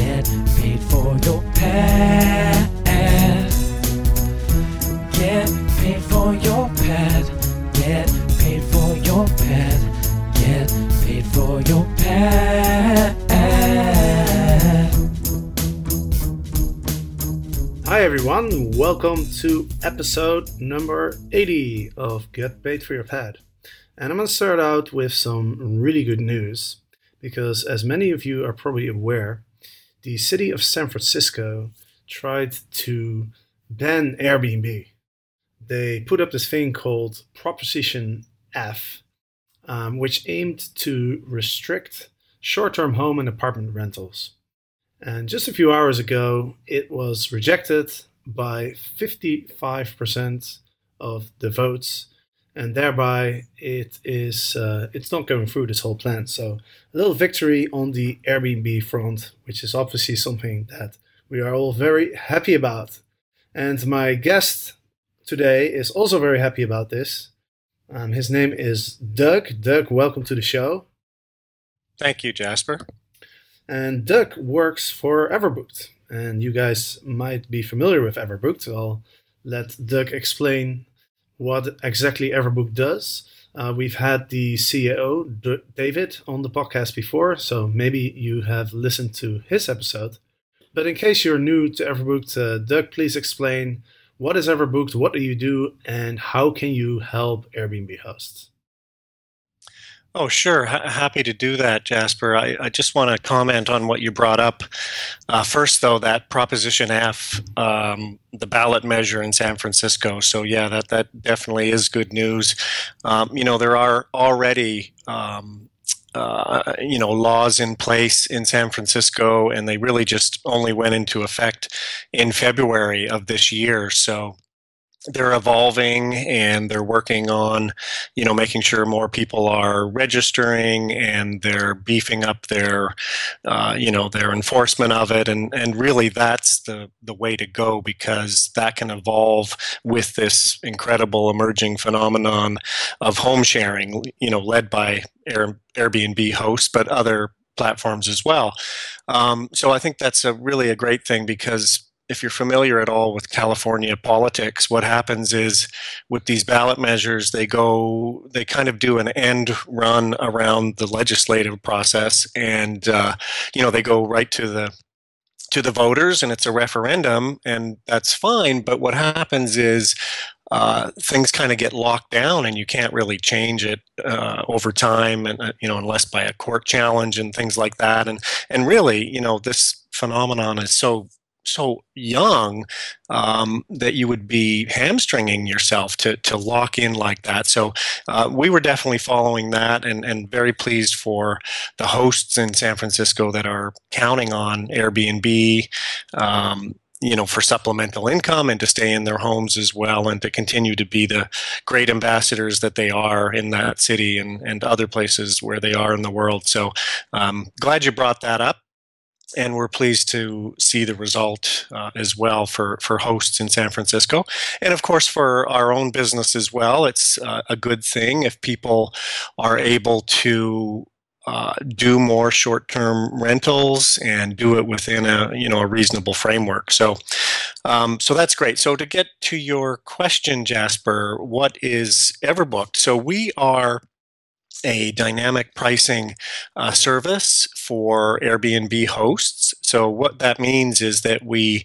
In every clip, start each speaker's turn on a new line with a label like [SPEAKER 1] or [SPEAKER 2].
[SPEAKER 1] Get paid for your pad. Get paid for your pad. Get paid for your pad. Get paid for your pad.
[SPEAKER 2] Hi everyone, welcome to episode number 80 of Get Paid for Your Pad. And I'm going to start out with some really good news because, as many of you are probably aware, the city of San Francisco tried to ban Airbnb. They put up this thing called Proposition F, um, which aimed to restrict short term home and apartment rentals. And just a few hours ago, it was rejected by 55% of the votes, and thereby it is uh, it's not going through this whole plan. So a little victory on the Airbnb front, which is obviously something that we are all very happy about. And my guest today is also very happy about this. Um, his name is Doug. Doug, welcome to the show.
[SPEAKER 3] Thank you, Jasper.
[SPEAKER 2] And Doug works for Everbooked. And you guys might be familiar with Everbooked. I'll let Doug explain what exactly Everbooked does. Uh, we've had the CEO, D- David, on the podcast before, so maybe you have listened to his episode. But in case you're new to Everbooked, uh, Doug, please explain what is Everbooked, what do you do, and how can you help Airbnb hosts?
[SPEAKER 3] Oh, sure. H- happy to do that, Jasper. I, I just want to comment on what you brought up. Uh, first, though, that Proposition F, um, the ballot measure in San Francisco. So, yeah, that, that definitely is good news. Um, you know, there are already. Um, uh, you know laws in place in San Francisco, and they really just only went into effect in February of this year. So they're evolving and they're working on you know making sure more people are registering and they're beefing up their uh, you know their enforcement of it. And and really that's the the way to go because that can evolve with this incredible emerging phenomenon of home sharing you know led by Air, airbnb hosts but other platforms as well. Um, so i think that's a really a great thing because if you're familiar at all with California politics, what happens is with these ballot measures, they go, they kind of do an end run around the legislative process, and uh, you know they go right to the to the voters, and it's a referendum, and that's fine. But what happens is uh, things kind of get locked down and you can't really change it uh, over time and uh, you know unless by a court challenge and things like that and and really you know this phenomenon is so so young um, that you would be hamstringing yourself to, to lock in like that. So uh, we were definitely following that and, and very pleased for the hosts in San Francisco that are counting on Airbnb. Um, you know, for supplemental income and to stay in their homes as well and to continue to be the great ambassadors that they are in that city and, and other places where they are in the world. So um, glad you brought that up and we're pleased to see the result uh, as well for, for hosts in San Francisco. And of course, for our own business as well, it's uh, a good thing if people are able to uh, do more short-term rentals and do it within a you know a reasonable framework. So, um, so that's great. So to get to your question, Jasper, what is Everbooked? So we are a dynamic pricing uh, service for Airbnb hosts. So, what that means is that we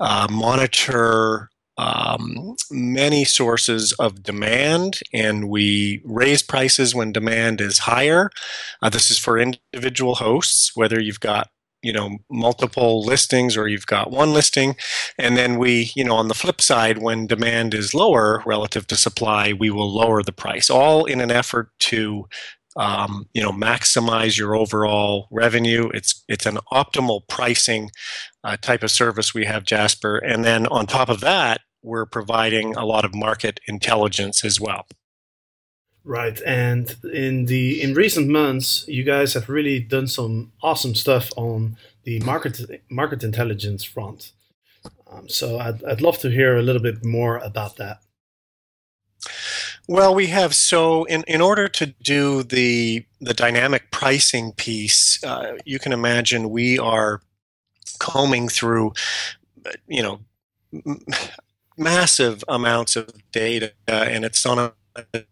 [SPEAKER 3] uh, monitor um, many sources of demand and we raise prices when demand is higher. Uh, this is for individual hosts, whether you've got you know multiple listings or you've got one listing and then we you know on the flip side when demand is lower relative to supply we will lower the price all in an effort to um, you know maximize your overall revenue. It's it's an optimal pricing uh, type of service we have, Jasper, and then on top of that, we're providing a lot of market intelligence as well.
[SPEAKER 2] Right, and in the in recent months, you guys have really done some awesome stuff on the market market intelligence front. Um, so I'd I'd love to hear a little bit more about that.
[SPEAKER 3] Well, we have so in, in order to do the the dynamic pricing piece, uh, you can imagine we are combing through, you know, m- massive amounts of data, and it's on a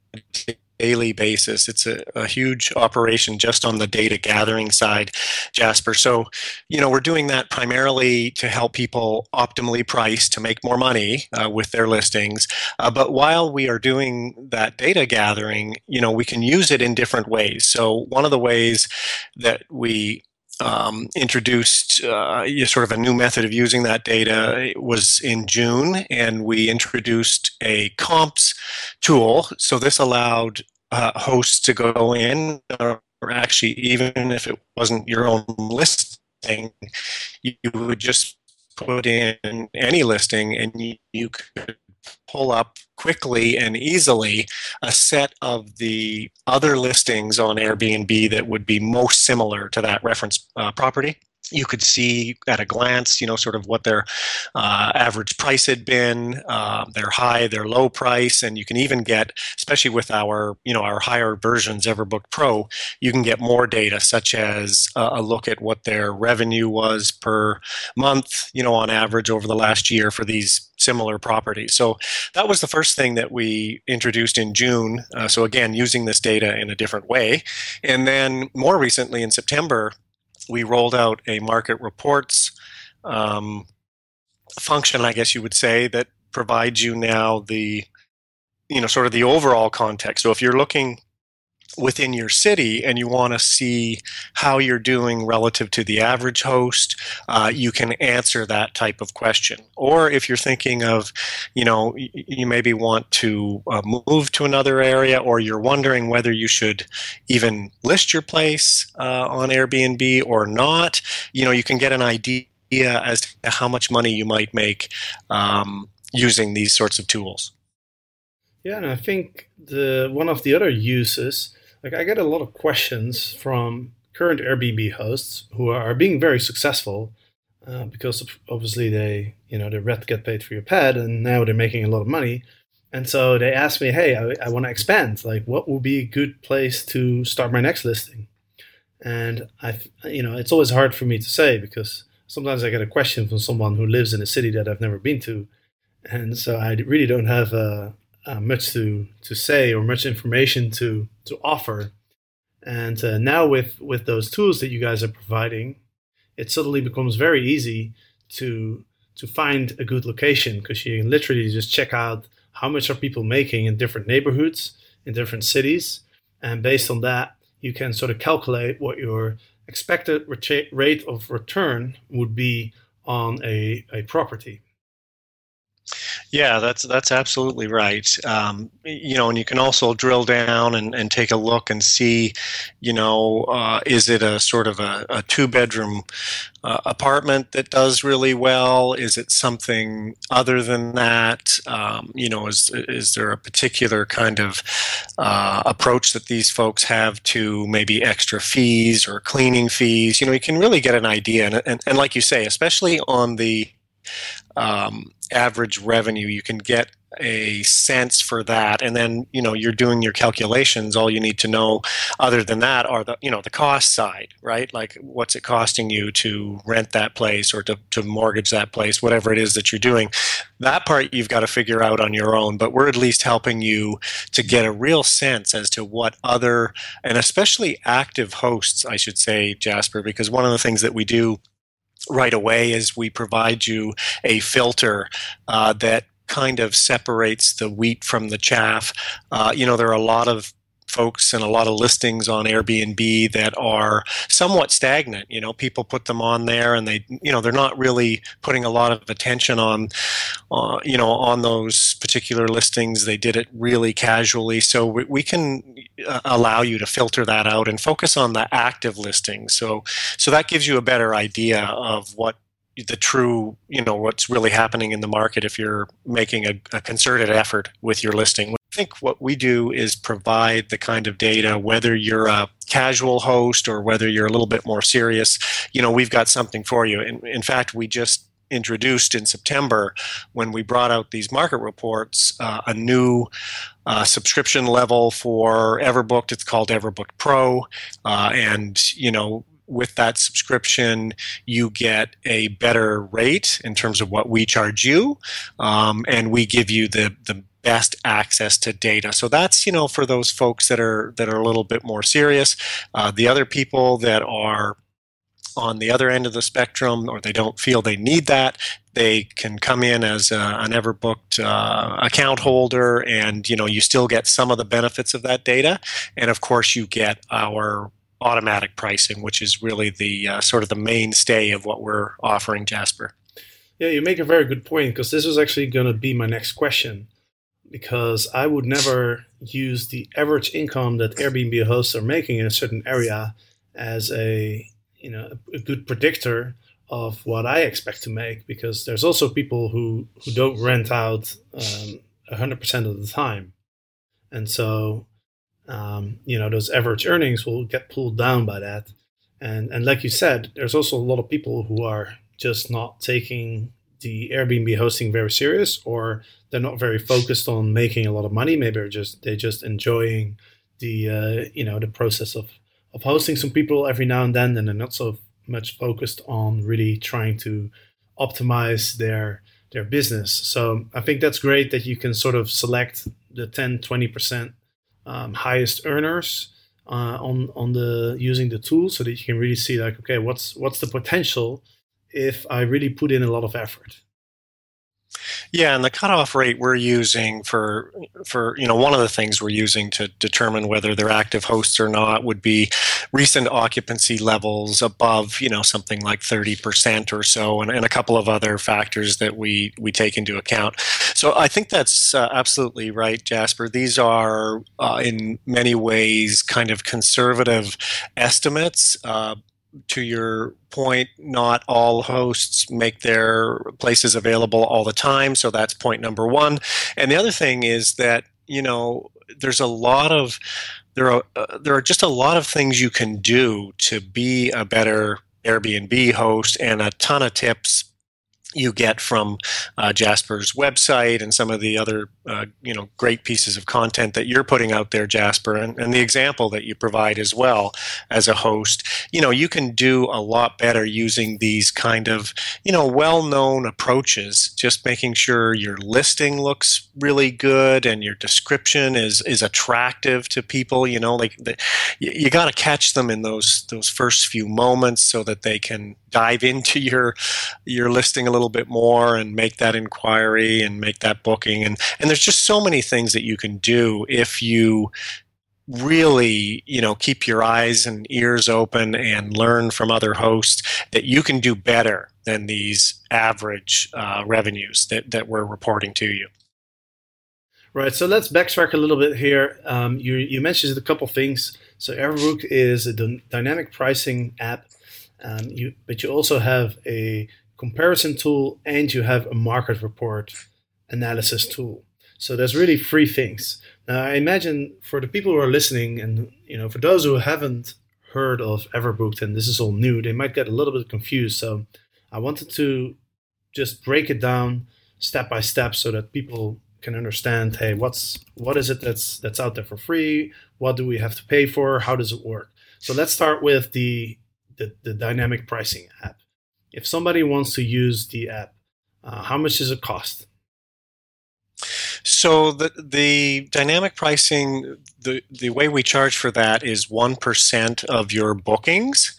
[SPEAKER 3] daily basis. It's a, a, huge operation just on the data gathering side, Jasper. So, you know, we're doing that primarily to help people optimally price to make more money uh, with their listings. Uh, but while we are doing that data gathering, you know, we can use it in different ways. So, one of the ways that we um, introduced uh, sort of a new method of using that data was in June, and we introduced a comps tool. So this allowed uh, hosts to go in, or actually, even if it wasn't your own listing, you would just put in any listing and you, you could pull up quickly and easily a set of the other listings on Airbnb that would be most similar to that reference uh, property. You could see at a glance, you know, sort of what their uh, average price had been, uh, their high, their low price, and you can even get, especially with our, you know, our higher versions, Everbooked Pro, you can get more data, such as uh, a look at what their revenue was per month, you know, on average over the last year for these similar properties. So that was the first thing that we introduced in June. Uh, so again, using this data in a different way, and then more recently in September we rolled out a market reports um, function, I guess you would say, that provides you now the, you know, sort of the overall context. So if you're looking within your city and you want to see how you're doing relative to the average host, uh, you can answer that type of question. Or if you're thinking of, you know, you maybe want to uh, move to another area or you're wondering whether you should even list your place uh, on Airbnb or not, you know, you can get an idea as to how much money you might make um, using these sorts of tools.
[SPEAKER 2] Yeah, and I think the one of the other uses like I get a lot of questions from current Airbnb hosts who are being very successful uh, because obviously they you know they read get paid for your pad and now they're making a lot of money. And so they ask me hey i, I want to expand. Like what would be a good place to start my next listing? And i you know it's always hard for me to say because sometimes i get a question from someone who lives in a city that i've never been to. And so i really don't have a, uh, much to to say or much information to to offer. And uh, now with with those tools that you guys are providing, it suddenly becomes very easy to to find a good location because you can literally just check out how much are people making in different neighborhoods in different cities, and based on that, you can sort of calculate what your expected rate of return would be on a, a property.
[SPEAKER 3] Yeah, that's that's absolutely right. Um, you know, and you can also drill down and, and take a look and see, you know, uh, is it a sort of a, a two bedroom uh, apartment that does really well? Is it something other than that? Um, you know, is is there a particular kind of uh, approach that these folks have to maybe extra fees or cleaning fees? You know, you can really get an idea, and, and, and like you say, especially on the um, average revenue. You can get a sense for that. And then you know you're doing your calculations. All you need to know other than that are the you know the cost side right? Like what's it costing you to rent that place or to, to mortgage that place whatever it is that you're doing. That part you've got to figure out on your own but we're at least helping you to get a real sense as to what other and especially active hosts i should say jasper because one of the things that we do right away is we provide you a filter uh, that kind of separates the wheat from the chaff. Uh, you know, there are a lot of folks and a lot of listings on Airbnb that are somewhat stagnant. You know, people put them on there and they, you know, they're not really putting a lot of attention on, uh, you know, on those particular listings. They did it really casually. So we, we can uh, allow you to filter that out and focus on the active listings. So, so that gives you a better idea of what the true, you know, what's really happening in the market if you're making a, a concerted effort with your listing. I think what we do is provide the kind of data, whether you're a casual host or whether you're a little bit more serious, you know, we've got something for you. In, in fact, we just introduced in September when we brought out these market reports uh, a new uh, subscription level for Everbooked. It's called Everbooked Pro, uh, and you know with that subscription, you get a better rate in terms of what we charge you, um, and we give you the the best access to data. So that's you know for those folks that are that are a little bit more serious. Uh, the other people that are on the other end of the spectrum or they don't feel they need that they can come in as a, an everbooked uh, account holder and you know you still get some of the benefits of that data and of course you get our automatic pricing, which is really the uh, sort of the mainstay of what we're offering, Jasper.
[SPEAKER 2] Yeah, you make a very good point because this was actually going to be my next question. Because I would never use the average income that Airbnb hosts are making in a certain area as a you know a good predictor of what I expect to make. Because there's also people who who don't rent out um, 100% of the time, and so um, you know those average earnings will get pulled down by that. And and like you said there's also a lot of people who are just not taking the airbnb hosting very serious or they're not very focused on making a lot of money. Maybe they're just they're just enjoying the uh, you know the process of of hosting some people every now and then and they're not so much focused on really trying to optimize their their business. So i think that's great that you can sort of select the 10 20% um, highest earners uh, on on the using the tool so that you can really see like okay what's what's the potential if I really put in a lot of effort.
[SPEAKER 3] Yeah, and the cutoff rate we're using for for you know one of the things we're using to determine whether they're active hosts or not would be recent occupancy levels above you know something like thirty percent or so, and, and, a couple of other factors that we we take into account. So I think that's uh, absolutely right, Jasper. These are uh, in many ways kind of conservative estimates. Uh, to your point, not all hosts make their places available all the time. So that's point number one. And the other thing is that, you know, there's a lot of there are uh, there are just a lot of things you can do to be a better Airbnb host and a ton of tips you get from uh, Jasper's website and some of the other uh, you know great pieces of content that you're putting out there, Jasper, and, and the example that you provide as well as a host. You know, you can do a lot better using these kind of you know well-known approaches. Just making sure your listing looks really good and your description is is attractive to people. You know, like the, you, you got to catch them in those those first few moments so that they can dive into your your listing a little bit more and make that inquiry and make that booking. And and there's just so many things that you can do if you really you know keep your eyes and ears open and learn from other hosts that you can do better than these average uh, revenues that, that we're reporting to you.
[SPEAKER 2] Right. So let's backtrack a little bit here. Um, you, you mentioned a couple things. So Everbook is a dynamic pricing app you, but you also have a comparison tool and you have a market report analysis tool. So there's really three things. Now I imagine for the people who are listening, and you know, for those who haven't heard of Everbooked and this is all new, they might get a little bit confused. So I wanted to just break it down step by step so that people can understand hey what's what is it that's that's out there for free what do we have to pay for how does it work so let's start with the the, the dynamic pricing app. If somebody wants to use the app, uh, how much does it cost?
[SPEAKER 3] So the the dynamic pricing, the the way we charge for that is one percent of your bookings.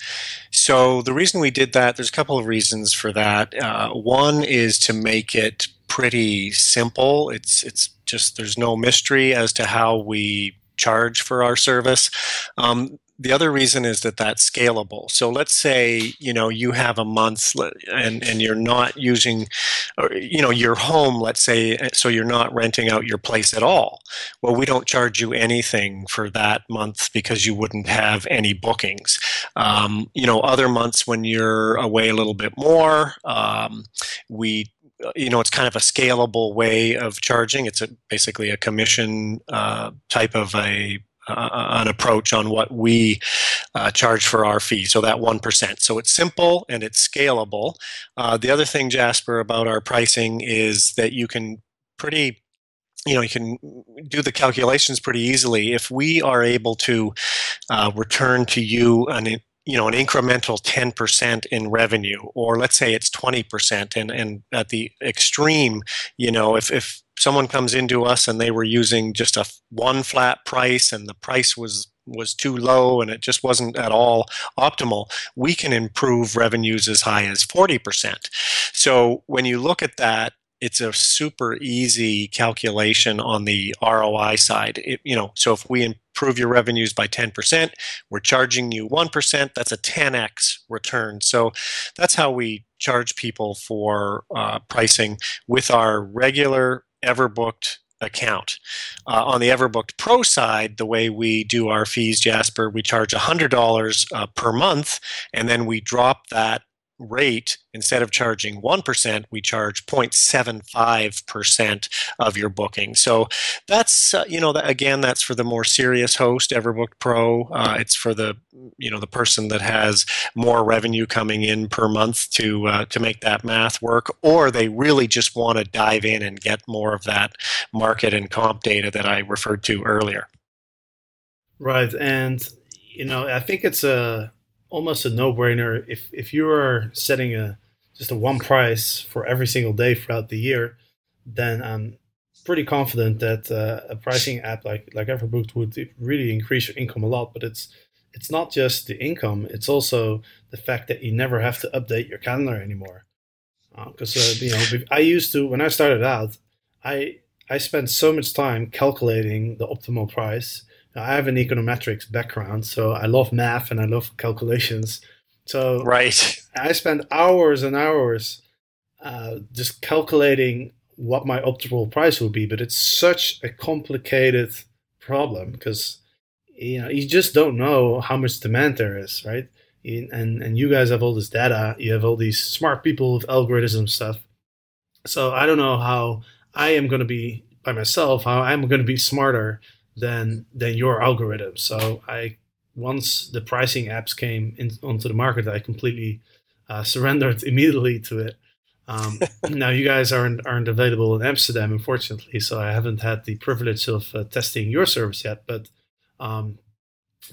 [SPEAKER 3] So the reason we did that, there's a couple of reasons for that. Uh, one is to make it pretty simple. It's it's just there's no mystery as to how we charge for our service. Um, the other reason is that that's scalable. So let's say you know you have a month and and you're not using, or, you know, your home. Let's say eh, so you're not renting out your place at all. Well, we don't charge you anything for that month because you wouldn't have any bookings. Um, you know, other months when you're away a little bit more, um, we you know it's kind of a scalable way of charging it's a, basically a commission uh, type of a uh, an approach on what we uh, charge for our fee. So that 1%. So it's simple and it's scalable. Uh, the other thing, Jasper, about our pricing is that you can pretty you know you can do the calculations pretty easily if we are able to uh, return to you an you know an incremental 10% in revenue or let's say it's 20% and and at the extreme you know if if someone comes into us and they were using just a one flat price and the price was was too low and it just wasn't at all optimal, we can improve revenues as high as 40%. So when you look at that, it's a super easy calculation on the ROI side. It, you know, so if we improve your revenues by 10%, we're charging you 1%, that's a 10x return. So that's how we charge people for uh, pricing with our regular Everbooked account. Uh, on the Everbooked Pro side, the way we do our fees, Jasper, we charge $100 uh, per month, and then we drop that rate, instead of charging 1%, we charge 0.75% of your booking. So that's, uh, you know, again, that's for the more serious host, Everbooked Pro. Uh, it's for the, you know, the person that has more revenue coming in per month to, uh, to make that math work, or they really just want to dive in and get more of that market and comp data that I referred to earlier.
[SPEAKER 2] Right. And, you know, I think it's a, almost a no-brainer if if you are setting a just a one price for every single day throughout the year, then I'm pretty confident that uh, a pricing app like like Everbooked would really increase your income a lot. But it's it's not just the income; it's also the fact that you never have to update your calendar anymore. Because uh, uh, you know, I used to when I started out, I I spent so much time calculating the optimal price I have an econometrics background, so I love math and I love calculations. So
[SPEAKER 3] right,
[SPEAKER 2] I spend hours and hours uh, just calculating what my optimal price will be. But it's such a complicated problem because you know you just don't know how much demand there is, right? And and you guys have all this data. You have all these smart people with algorithm stuff. So I don't know how I am going to be by myself. How I'm going to be smarter than than your algorithm. So I once the pricing apps came in, onto the market, I completely uh, surrendered immediately to it. Um, now you guys aren't aren't available in Amsterdam, unfortunately, so I haven't had the privilege of uh, testing your service yet. But um,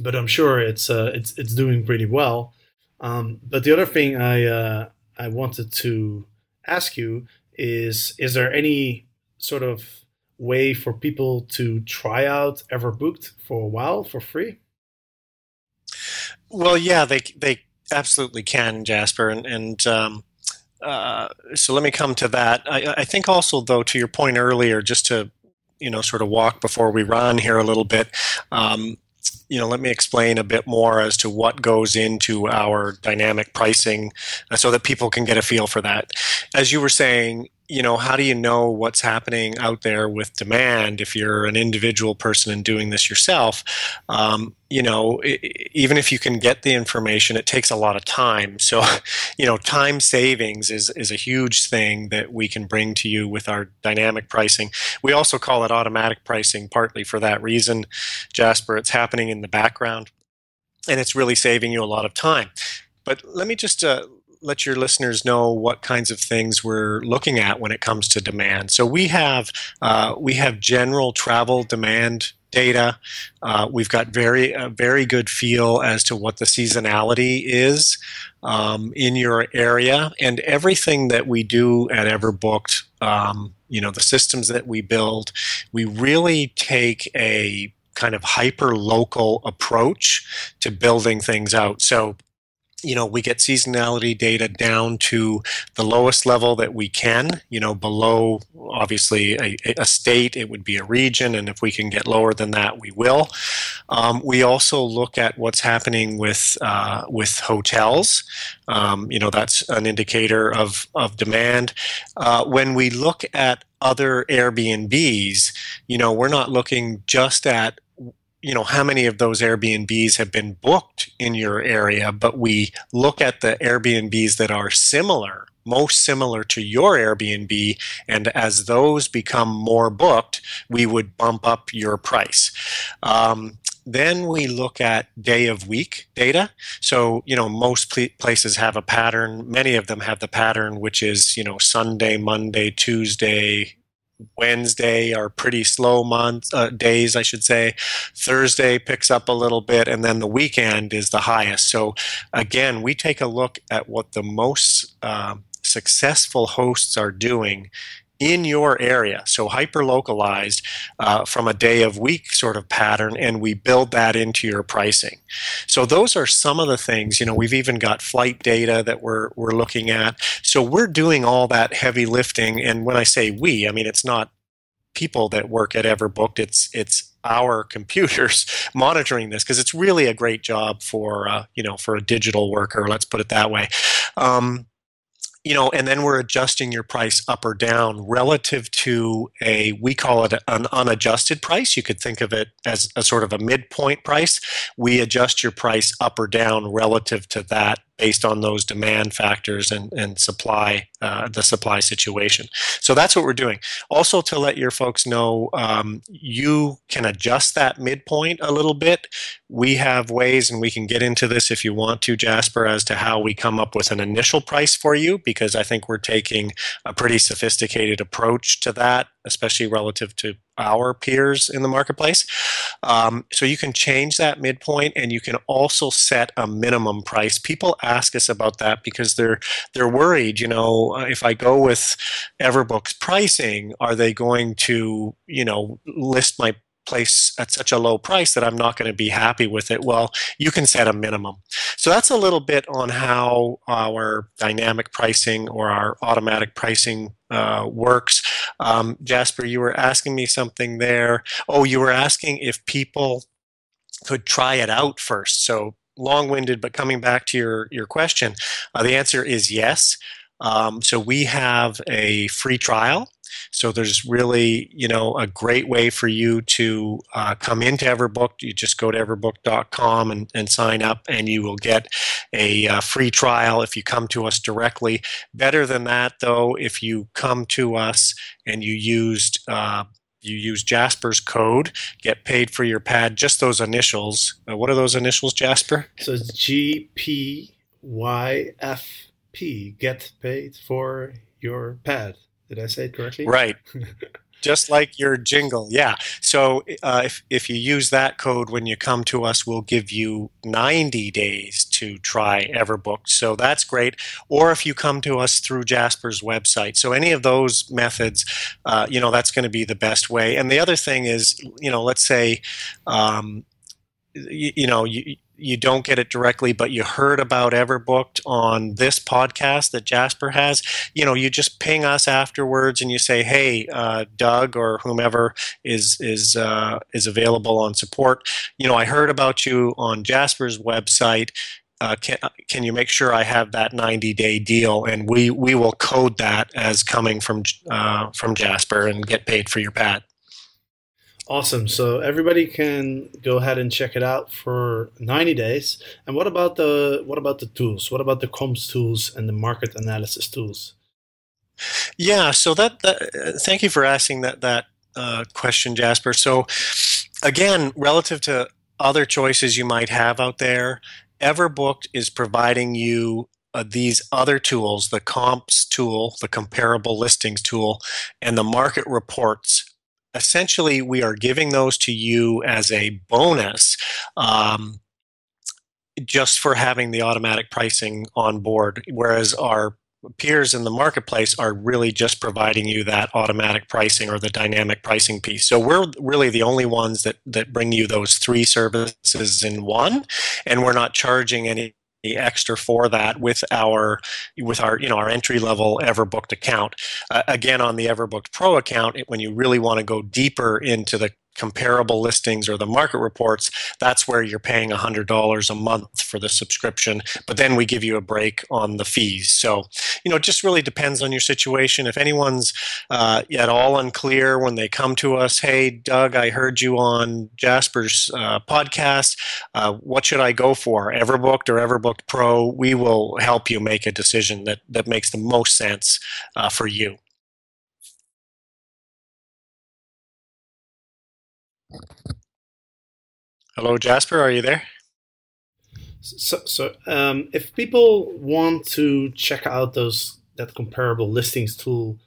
[SPEAKER 2] but I'm sure it's uh, it's it's doing pretty well. Um, but the other thing I uh, I wanted to ask you is: is there any sort of way for people to try out Everbooked for a while for free?
[SPEAKER 3] Well, yeah, they they absolutely can, Jasper, and and um, uh, so let me come to that. I, I think also, though, to your point earlier, just to you know sort of walk before we run here a little bit. Um, you know, let me explain a bit more as to what goes into our dynamic pricing uh, so that people can get a feel for that. As you were saying, you know, how do you know what's happening out there with demand if you're an individual person and doing this yourself? Um, you know, it, even if you can get the information, it takes a lot of time. So, you know, time savings is, is a huge thing that we can bring to you with our dynamic pricing. We also call it automatic pricing, partly for that reason, Jasper. It's happening in the background and it's really saving you a lot of time. But let me just uh, let your listeners know what kinds of things we're looking at when it comes to demand. So we have uh, we have general travel demand data. Uh, we've got very a very good feel as to what the seasonality is um, in your area, and everything that we do at Everbooked. Um, you know the systems that we build, we really take a kind of hyper local approach to building things out. So you know, we get seasonality data down to the lowest level that we can, you know, below obviously a, a state, it would be a region, and if we can get lower than that, we will. Um, we also look at what's happening with uh, with hotels. Um, you know, that's an indicator of, of demand. Uh, when we look at other Airbnbs, you know, we're not looking just at you know how many of those airbnbs have been booked in your area but we look at the airbnbs that are similar most similar to your airbnb and as those become more booked we would bump up your price um, then we look at day of week data. So, you know, most pl- places have a pattern. Many of them have the pattern, which is, you know, Sunday, Monday, Tuesday, Wednesday are pretty slow months, uh, days, I should say. Thursday picks up a little bit, and then the weekend is the highest. So, again, we take a look at what the most uh, successful hosts are doing in your area. So hyper localized uh, from a day of week sort of pattern, and we build that into your pricing. So those are some of the things. You know, we've even got flight data that we're we're looking at. So we're doing all that heavy lifting. And when I say we, I mean it's not people that work at Everbooked. It's it's our computers monitoring this because it's really a great job for uh, you know for a digital worker. Let's put it that way. Um, you know, and then we're adjusting your price up or down relative to a, we call it an unadjusted price. You could think of it as a sort of a midpoint price. We adjust your price up or down relative to that based on those demand factors and, and supply, uh, the supply situation. So that's what we're doing. Also, to let your folks know, um, you can adjust that midpoint a little bit. We have ways, and we can get into this if you want to, Jasper, as to how we come up with an initial price for you, because I think we're taking a pretty sophisticated approach to that, especially relative to our peers in the marketplace. Um, so you can change that midpoint, and you can also set a minimum price. People ask us about that because they're they're worried. You know, uh, if I go with Everbook's pricing, are they going to you know list my place at such a low price that I'm not going to be happy with it. Well, you can set a minimum. So that's a little bit on how our dynamic pricing or our automatic pricing uh, works. Um, Jasper, you were asking me something there. Oh, you were asking if people could try it out first. So long-winded, but coming back to your your question, uh, the answer is yes. Um, so we have a free trial so there's really, you know, a great way for you to uh, come into Everbooked. You just go to everbooked.com and, and sign up, and you will get a uh, free trial if you come to us directly. Better than that, though, if you come to us and you used uh, you use Jasper's code, get paid for your pad, just those initials. Uh, what are those initials, Jasper?
[SPEAKER 2] So it's GPYFP, get paid for your pad. Did I say it correctly?
[SPEAKER 3] Right. Just like your jingle, yeah. So uh, if if you use that code when you come to us, we'll give you 90 days to try Everbooked. So that's great. Or if you come to us through Jasper's website, so any of those methods, uh, you know, that's going to be the best way. And the other thing is, you know, let's say. Um, you, you know, you, you don't get it directly, but you heard about Everbooked on this podcast that Jasper has, you know, you just ping us afterwards and you say, "Hey, uh, Doug or whomever is is uh, is available on support. You know, I heard about you on Jasper's website. Uh, can, can you make sure I have that 90 day deal? And we, we will code that as coming from uh, from Jasper and get paid for your pad.
[SPEAKER 2] Awesome. So everybody can go ahead and check it out for 90 days. And what about the what about the tools? What about the comps tools and the market analysis tools?
[SPEAKER 3] Yeah. So that, that uh, thank you for asking that that uh, question, Jasper. So again, relative to other choices you might have out there, Everbooked is providing you uh, these other tools, the comps tool, the comparable listings tool, and the market reports essentially we are giving those to you as a bonus um, just for having the automatic pricing on board whereas our peers in the marketplace are really just providing you that automatic pricing or the dynamic pricing piece. So we're really the only ones that that bring you those three services in one and we're not charging any extra for that with our with our you know our entry level everbooked account. Uh, again on the everbooked pro account when you really want to go deeper into the comparable listings or the market reports, that's where you're paying $100 a month for the subscription. But then we give you a break on the fees. So, you know, it just really depends on your situation. If anyone's uh, at all unclear when they come to us, hey, Doug, I heard you on Jasper's uh, podcast. Uh, what should I go for, Everbooked or Everbooked Pro? We will help you make a decision that, that makes the most sense uh, for you. Hello, Jasper. Are you there?
[SPEAKER 2] So, so um, if people want to check out those that comparable listings tool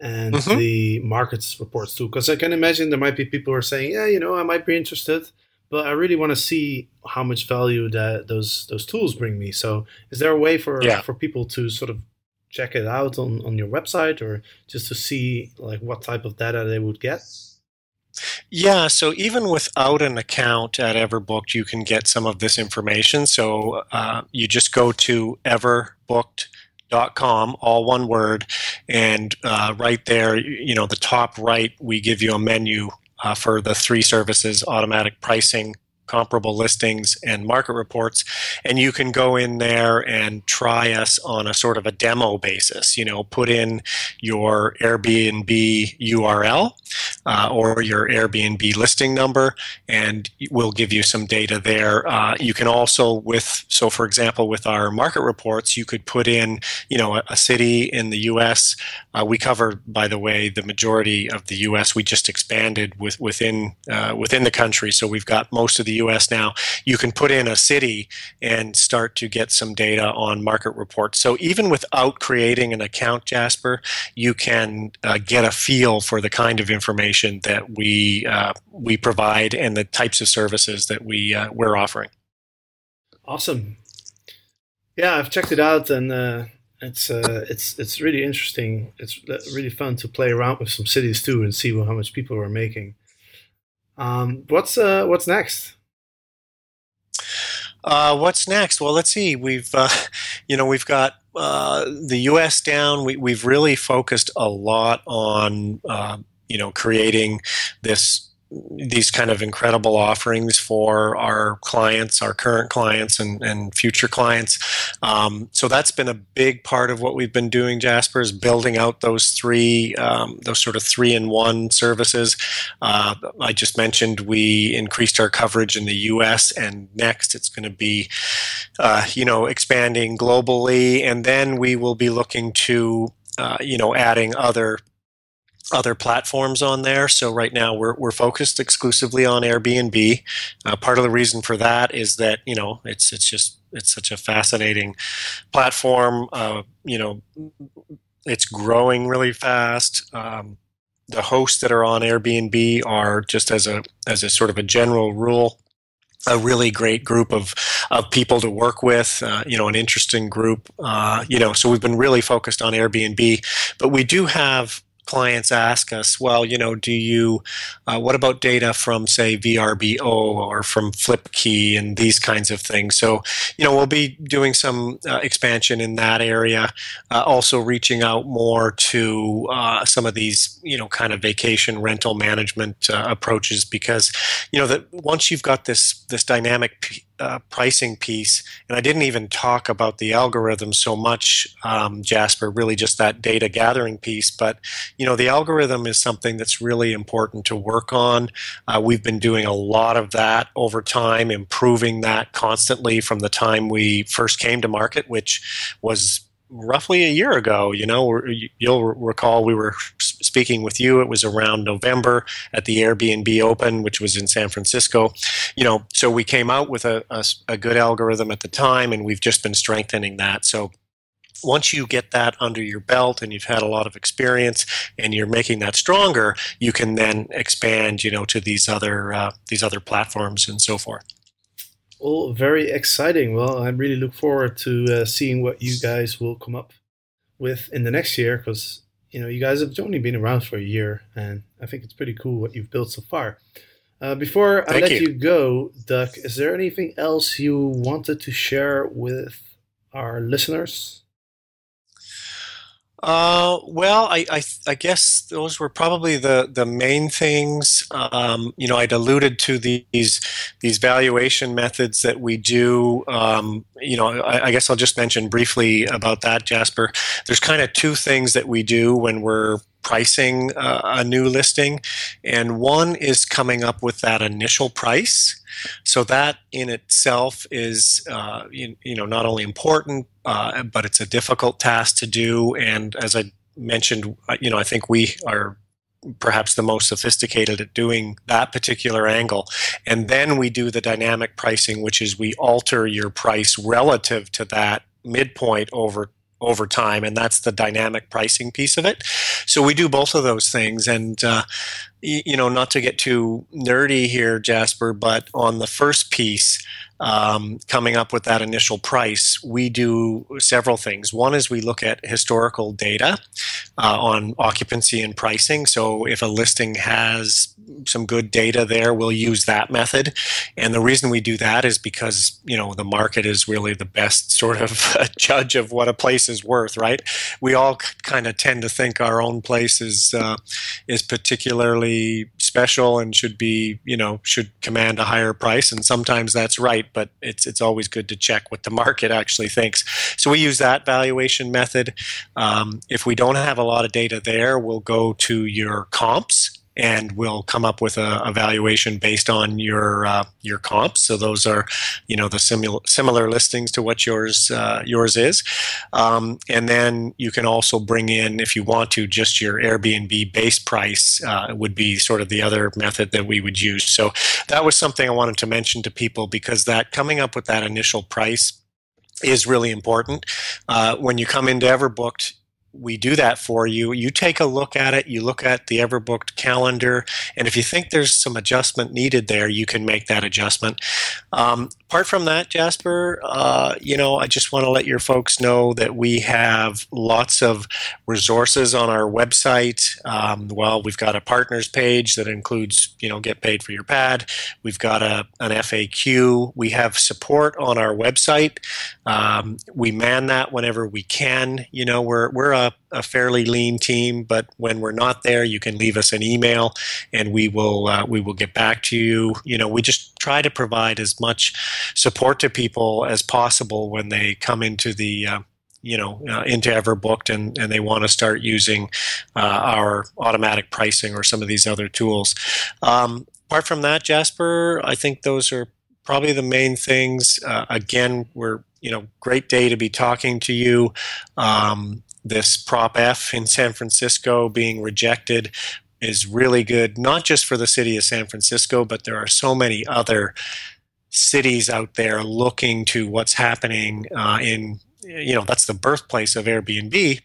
[SPEAKER 2] and mm-hmm. the markets reports tool, because I can imagine there might be people who are saying, yeah, you know, I might be interested, but I really want to see how much value that those those tools bring me. So, is there a way for yeah. for people to sort of check it out on on your website, or just to see like what type of data they would get?
[SPEAKER 3] Yeah, so even without an account at Everbooked, you can get some of this information. So uh, you just go to everbooked.com, all one word, and uh, right there, you know, the top right, we give you a menu uh, for the three services automatic pricing, comparable listings and market reports and you can go in there and try us on a sort of a demo basis you know put in your airbnb url uh, or your airbnb listing number and we'll give you some data there. Uh, you can also with so for example with our market reports you could put in you know a, a city in the us uh, we cover by the way the majority of the us we just expanded with within uh, within the country so we've got most of the US now, you can put in a city and start to get some data on market reports. So even without creating an account, Jasper, you can uh, get a feel for the kind of information that we uh, we provide and the types of services that we uh, we're offering.
[SPEAKER 2] Awesome. Yeah, I've checked it out and uh, it's uh, it's it's really interesting. It's really fun to play around with some cities too and see how much people are making. Um, what's uh, what's next?
[SPEAKER 3] Uh, what's next? Well, let's see. We've, uh, you know, we've got uh, the U.S. down. We, we've really focused a lot on, uh, you know, creating this these kind of incredible offerings for our clients, our current clients, and, and future clients. Um, so that's been a big part of what we've been doing, Jasper, is building out those three, um, those sort of three in one services. Uh, I just mentioned we increased our coverage in the U.S. and next it's going to be, uh, you know, expanding globally, and then we will be looking to, uh, you know, adding other other platforms on there. So right now we're, we're focused exclusively on Airbnb. Uh, part of the reason for that is that you know it's it's just it's such a fascinating platform. Uh, you know, it's growing really fast. Um, the hosts that are on Airbnb are just as a as a sort of a general rule a really great group of, of people to work with, uh, you know, an interesting group, uh, you know, so we've been really focused on Airbnb, but we do have clients ask us, well, you know, do you, uh, what about data from, say, VRBO or from FlipKey and these kinds of things? So, you know, we'll be doing some uh, expansion in that area, uh, also reaching out more to uh, some of these, you know, kind of vacation rental management uh, approaches because, you know, that once you've got this this dynamic p- uh, pricing piece, and I didn't even talk about the algorithm so much, um, Jasper, really just that data gathering piece. But, you know, the algorithm is something that's really important to work on. Uh, we've been doing a lot of that over time, improving that constantly from the time we first came to market, which was roughly a year ago. You know, you'll recall we were speaking with you. It was around November at the Airbnb Open, which was in San Francisco. You know, so we came out with a, a, a good algorithm at the time, and we've just been strengthening that. So once you get that under your belt and you've had a lot of experience and you're making that stronger, you can then expand, you know, to these other uh, these other platforms and so forth
[SPEAKER 2] all very exciting. Well, I really look forward to uh, seeing what you guys will come up with in the next year because you know you guys have only been around for a year, and I think it's pretty cool what you've built so far. Uh, before I
[SPEAKER 3] Thank
[SPEAKER 2] let
[SPEAKER 3] you.
[SPEAKER 2] you. go, Doug, is there anything else you wanted to share with our listeners?
[SPEAKER 3] Uh, well, I, I, I guess those were probably the, the main things. Um, you know, I'd alluded to these these valuation methods that we do. Um, you know, I, I guess I'll just mention briefly about that, Jasper. There's kind of two things that we do when we're pricing uh, a new listing, and one is coming up with that initial price. So that in itself is, uh, you, you, know, not only important, uh, but it's a difficult task to do. And as I mentioned, uh, you know, I think we are perhaps the most sophisticated at doing that particular angle. And then we do the dynamic pricing, which is we alter your price relative to that midpoint over over time and that's the dynamic pricing piece of it. So we do both of those things and uh, you know not to get too nerdy here jasper but on the first piece um, coming up with that initial price, we do several things. One is we look at historical data uh, on occupancy and pricing. So if a listing has some good data there, we'll use that method. And the reason we do that is because you know the market is really the best sort of judge of what a place is worth, right? We all kind of tend to think our own place is uh, is particularly special and should be you know should command a higher price, and sometimes that's right but it's it's always good to check what the market actually thinks. So we use that valuation method. Um, if we don't have a lot of data there, we'll go to your comps and we'll come up with a, valuation based on your uh, your comps. So those are, you know, the similar similar listings to what yours uh, yours is, um, and then you can also bring in, if you want to, just your Airbnb base price uh, would be sort of the other method that we would use. So that was something I wanted to mention to people because that coming up with that initial price is really important. Uh, when you come into Everbooked, we do that for you. You take a look at it, you look at the Everbooked calendar, and if you think there's some adjustment needed there, you can make that adjustment. Um, apart from that, Jasper, uh, you know, I just want to let your folks know that we have lots of resources on our website. Um, well, we've got a partners page that includes, you know, get paid for your pad. We've got a, an FAQ. We have support on our website. Um, we man that whenever we can. You know, we're, we're a, a, fairly lean team, but when we're not there, you can leave us an email and we will, uh, we will get back to you. You know, we just try to provide as much support to people as possible when they come into the uh, you know uh, into everbooked and, and they want to start using uh, our automatic pricing or some of these other tools. Um, apart from that jasper i think those are probably the main things. Uh, again we're you know great day to be talking to you. Um, this prop f in san francisco being rejected is really good not just for the city of san francisco but there are so many other cities out there looking to what's happening uh, in you know that's the birthplace of airbnb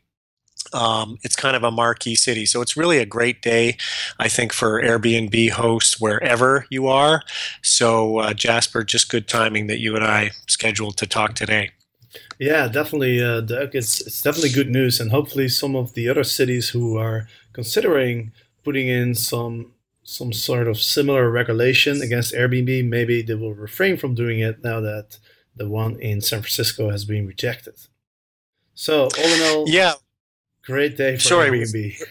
[SPEAKER 3] um, it's kind of a marquee city so it's really a great day i think for airbnb hosts wherever you are so uh, jasper just good timing that you and i scheduled to talk today
[SPEAKER 2] yeah definitely uh, Doug. It's, it's definitely good news and hopefully some of the other cities who are considering putting in some some sort of similar regulation against Airbnb, maybe they will refrain from doing it now that the one in San Francisco has been rejected. So, all in all,
[SPEAKER 3] yeah,
[SPEAKER 2] great day for
[SPEAKER 3] Sorry,
[SPEAKER 2] Airbnb.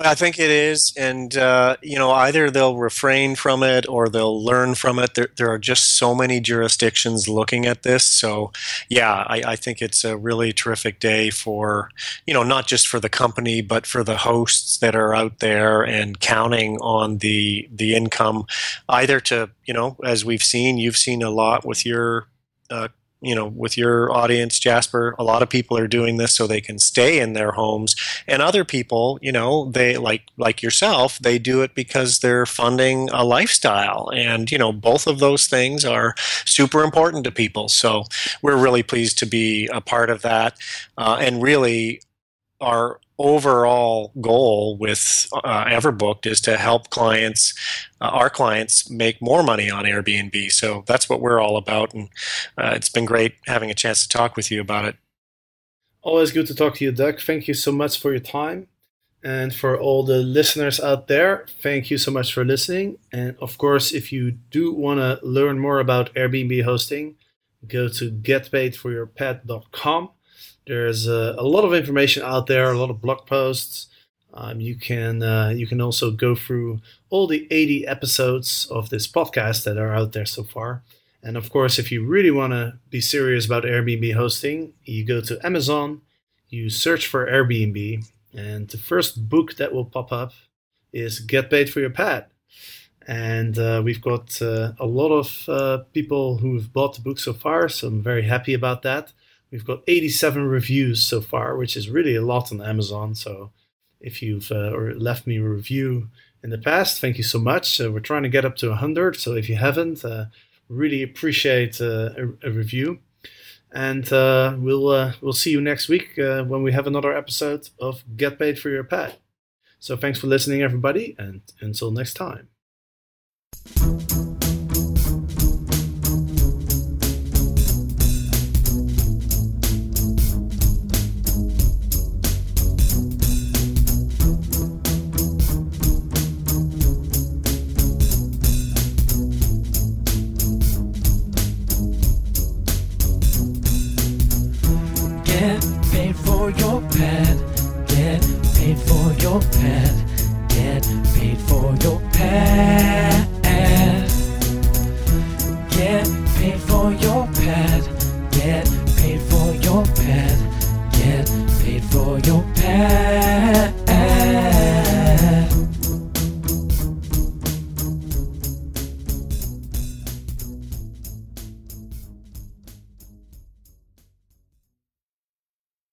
[SPEAKER 3] I think it is, and uh, you know, either they'll refrain from it or they'll learn from it. There, there are just so many jurisdictions looking at this. So, yeah, I, I, think it's a really terrific day for you know, not just for the company, but for the hosts that are out there and counting on the the income, either to you know, as we've seen, you've seen a lot with your uh, you know with your audience jasper a lot of people are doing this so they can stay in their homes. And other people you know they like like yourself they do it because they're funding a lifestyle. And you know both of those things are super important to people. So we're really pleased to be a part of that. Uh, and really our overall goal with uh, Everbooked is to help clients, uh, our clients, make more money on Airbnb. So that's what we're all about, and uh, it's been great having a chance to talk with you about it.
[SPEAKER 2] Always good to talk to you, Doug. Thank you so much for your time. And for all the listeners out there, thank you so much for listening. And of course, if you do want to learn more about Airbnb hosting, go to getpaidforyourpad.com. There's a, a lot of information out there, a lot of blog posts. Um, you can uh, you can also go through all the 80 episodes of this podcast that are out there so far. And of course, if you really want to be serious about Airbnb hosting, you go to Amazon, you search for Airbnb, and the first book that will pop up is Get Paid for Your Pad. And uh, we've got uh, a lot of uh, people who've bought the book so far, so I'm very happy about that. We've got 87 reviews so far, which is really a lot on Amazon. So if you've uh, or left me a review in the past, thank you so much. we're trying to get up to 100, so if you haven't, uh, really appreciate uh, a, a, review. And uh, we'll uh, we'll see you next week uh, when we have another episode of Get Paid for Your Pad. So thanks for listening, everybody, and until next time.